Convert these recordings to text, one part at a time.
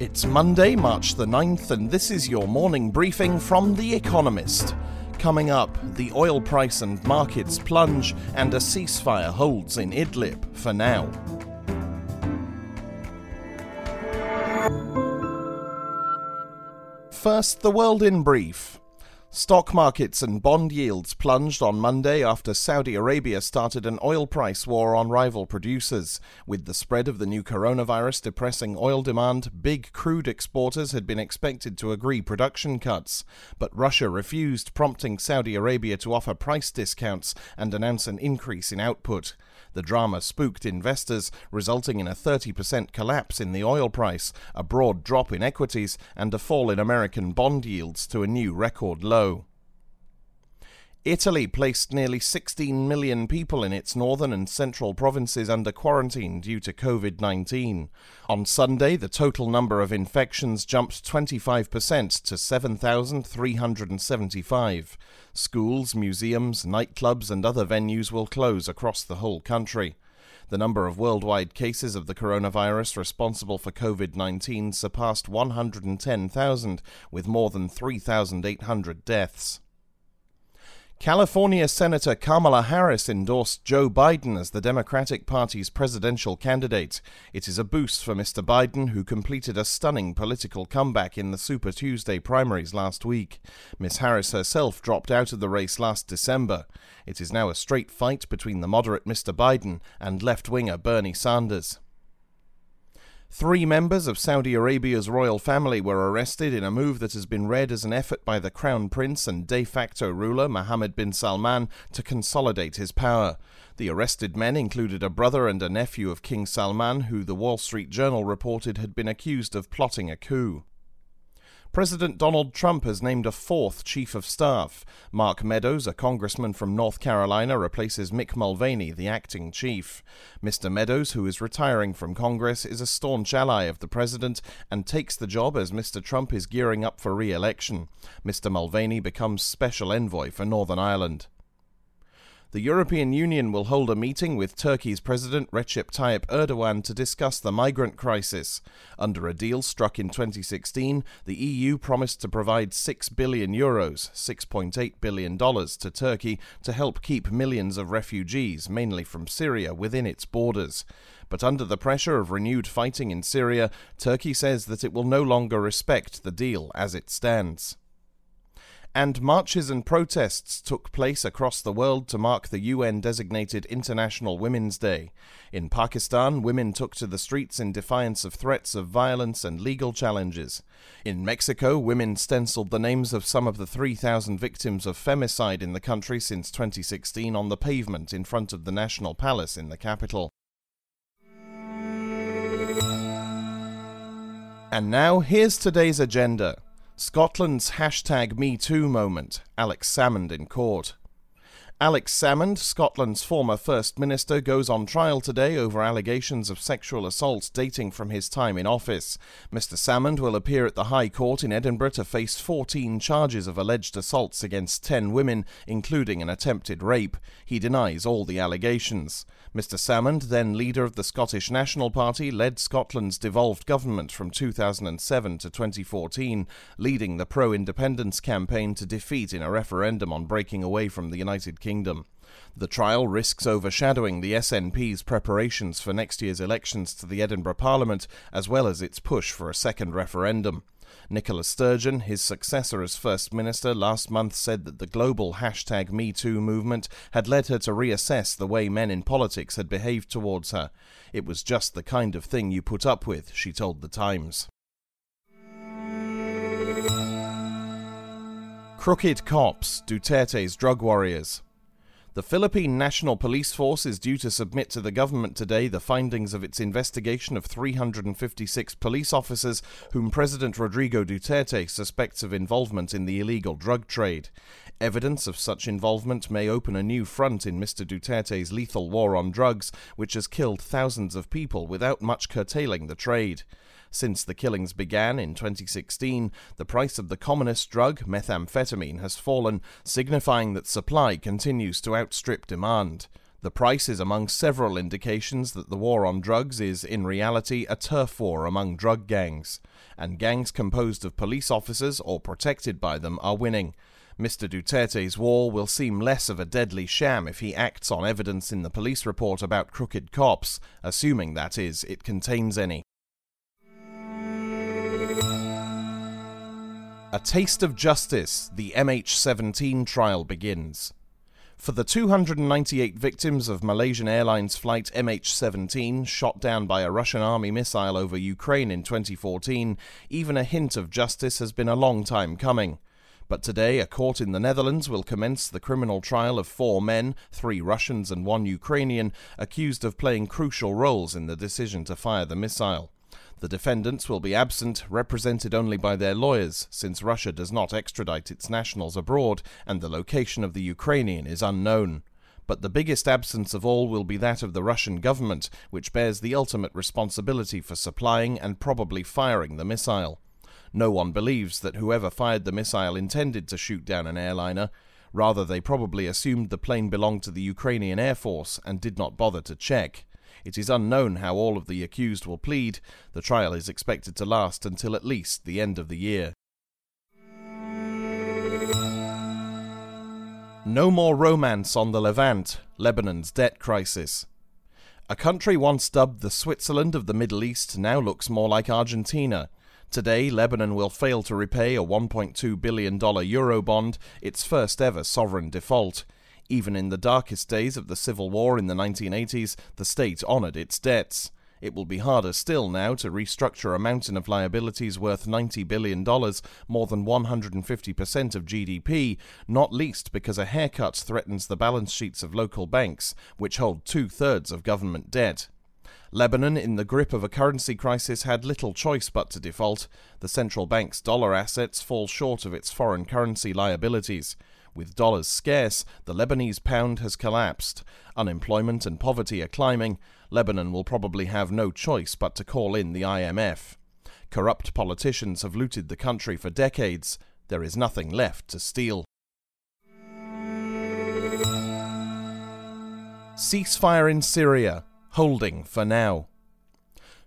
It's Monday, March the 9th, and this is your morning briefing from The Economist. Coming up, the oil price and markets plunge, and a ceasefire holds in Idlib for now. First, the world in brief. Stock markets and bond yields plunged on Monday after Saudi Arabia started an oil price war on rival producers. With the spread of the new coronavirus depressing oil demand, big crude exporters had been expected to agree production cuts. But Russia refused, prompting Saudi Arabia to offer price discounts and announce an increase in output. The drama spooked investors, resulting in a 30% collapse in the oil price, a broad drop in equities, and a fall in American bond yields to a new record low. Italy placed nearly 16 million people in its northern and central provinces under quarantine due to COVID 19. On Sunday, the total number of infections jumped 25% to 7,375. Schools, museums, nightclubs, and other venues will close across the whole country. The number of worldwide cases of the coronavirus responsible for COVID 19 surpassed 110,000, with more than 3,800 deaths. California Senator Kamala Harris endorsed Joe Biden as the Democratic Party's presidential candidate. It is a boost for Mr. Biden, who completed a stunning political comeback in the Super Tuesday primaries last week. Miss Harris herself dropped out of the race last December. It is now a straight fight between the moderate Mr. Biden and left winger Bernie Sanders. Three members of Saudi Arabia's royal family were arrested in a move that has been read as an effort by the Crown Prince and de facto ruler Mohammed bin Salman to consolidate his power. The arrested men included a brother and a nephew of King Salman, who the Wall Street Journal reported had been accused of plotting a coup. President Donald Trump has named a fourth chief of staff. Mark Meadows, a congressman from North Carolina, replaces Mick Mulvaney, the acting chief. Mr. Meadows, who is retiring from Congress, is a staunch ally of the president and takes the job as Mr. Trump is gearing up for re election. Mr. Mulvaney becomes special envoy for Northern Ireland. The European Union will hold a meeting with Turkey's President Recep Tayyip Erdogan to discuss the migrant crisis. Under a deal struck in 2016, the EU promised to provide 6 billion euros, $6.8 billion to Turkey to help keep millions of refugees, mainly from Syria, within its borders. But under the pressure of renewed fighting in Syria, Turkey says that it will no longer respect the deal as it stands and marches and protests took place across the world to mark the UN designated International Women's Day. In Pakistan, women took to the streets in defiance of threats of violence and legal challenges. In Mexico, women stenciled the names of some of the 3,000 victims of femicide in the country since 2016 on the pavement in front of the National Palace in the capital. And now, here's today's agenda. Scotland's hashtag MeToo moment, Alex Salmond in court. Alex Salmond, Scotland's former First Minister, goes on trial today over allegations of sexual assault dating from his time in office. Mr. Salmond will appear at the High Court in Edinburgh to face 14 charges of alleged assaults against 10 women, including an attempted rape. He denies all the allegations. Mr. Salmond, then leader of the Scottish National Party, led Scotland's devolved government from 2007 to 2014, leading the pro independence campaign to defeat in a referendum on breaking away from the United Kingdom. Kingdom. The trial risks overshadowing the SNP's preparations for next year's elections to the Edinburgh Parliament, as well as its push for a second referendum. Nicola Sturgeon, his successor as First Minister, last month said that the global hashtag MeToo movement had led her to reassess the way men in politics had behaved towards her. It was just the kind of thing you put up with, she told The Times. Crooked cops, Duterte's drug warriors. The Philippine National Police Force is due to submit to the government today the findings of its investigation of 356 police officers whom President Rodrigo Duterte suspects of involvement in the illegal drug trade. Evidence of such involvement may open a new front in Mr. Duterte's lethal war on drugs, which has killed thousands of people without much curtailing the trade. Since the killings began in 2016, the price of the commonest drug, methamphetamine, has fallen, signifying that supply continues to outstrip demand. The price is among several indications that the war on drugs is, in reality, a turf war among drug gangs, and gangs composed of police officers or protected by them are winning. Mr. Duterte's war will seem less of a deadly sham if he acts on evidence in the police report about crooked cops, assuming, that is, it contains any. A Taste of Justice, the MH17 trial begins. For the 298 victims of Malaysian Airlines flight MH17 shot down by a Russian army missile over Ukraine in 2014, even a hint of justice has been a long time coming. But today, a court in the Netherlands will commence the criminal trial of four men, three Russians and one Ukrainian, accused of playing crucial roles in the decision to fire the missile. The defendants will be absent, represented only by their lawyers, since Russia does not extradite its nationals abroad and the location of the Ukrainian is unknown. But the biggest absence of all will be that of the Russian government, which bears the ultimate responsibility for supplying and probably firing the missile. No one believes that whoever fired the missile intended to shoot down an airliner. Rather, they probably assumed the plane belonged to the Ukrainian Air Force and did not bother to check. It is unknown how all of the accused will plead. The trial is expected to last until at least the end of the year. No more romance on the Levant, Lebanon's debt crisis. A country once dubbed the Switzerland of the Middle East now looks more like Argentina. Today, Lebanon will fail to repay a $1.2 billion Eurobond, its first ever sovereign default. Even in the darkest days of the civil war in the 1980s, the state honoured its debts. It will be harder still now to restructure a mountain of liabilities worth $90 billion, more than 150% of GDP, not least because a haircut threatens the balance sheets of local banks, which hold two thirds of government debt. Lebanon, in the grip of a currency crisis, had little choice but to default. The central bank's dollar assets fall short of its foreign currency liabilities. With dollars scarce, the Lebanese pound has collapsed. Unemployment and poverty are climbing. Lebanon will probably have no choice but to call in the IMF. Corrupt politicians have looted the country for decades. There is nothing left to steal. Ceasefire in Syria, holding for now.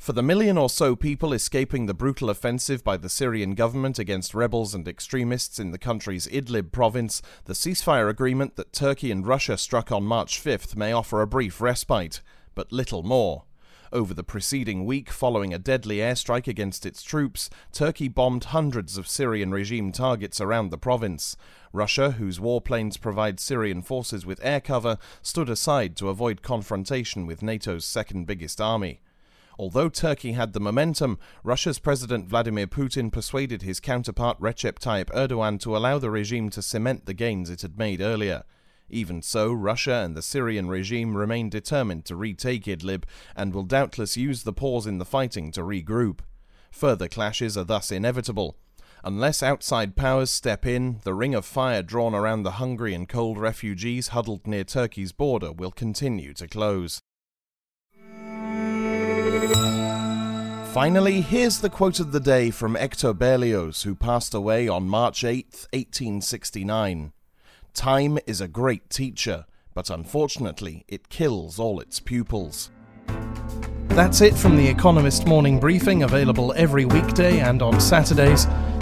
For the million or so people escaping the brutal offensive by the Syrian government against rebels and extremists in the country's Idlib province, the ceasefire agreement that Turkey and Russia struck on March 5th may offer a brief respite, but little more. Over the preceding week, following a deadly airstrike against its troops, Turkey bombed hundreds of Syrian regime targets around the province. Russia, whose warplanes provide Syrian forces with air cover, stood aside to avoid confrontation with NATO's second biggest army. Although Turkey had the momentum, Russia's President Vladimir Putin persuaded his counterpart Recep Tayyip Erdogan to allow the regime to cement the gains it had made earlier. Even so, Russia and the Syrian regime remain determined to retake Idlib and will doubtless use the pause in the fighting to regroup. Further clashes are thus inevitable. Unless outside powers step in, the ring of fire drawn around the hungry and cold refugees huddled near Turkey's border will continue to close. Finally, here's the quote of the day from Hector Berlioz, who passed away on March 8, 1869. Time is a great teacher, but unfortunately, it kills all its pupils. That's it from the Economist Morning Briefing, available every weekday and on Saturdays.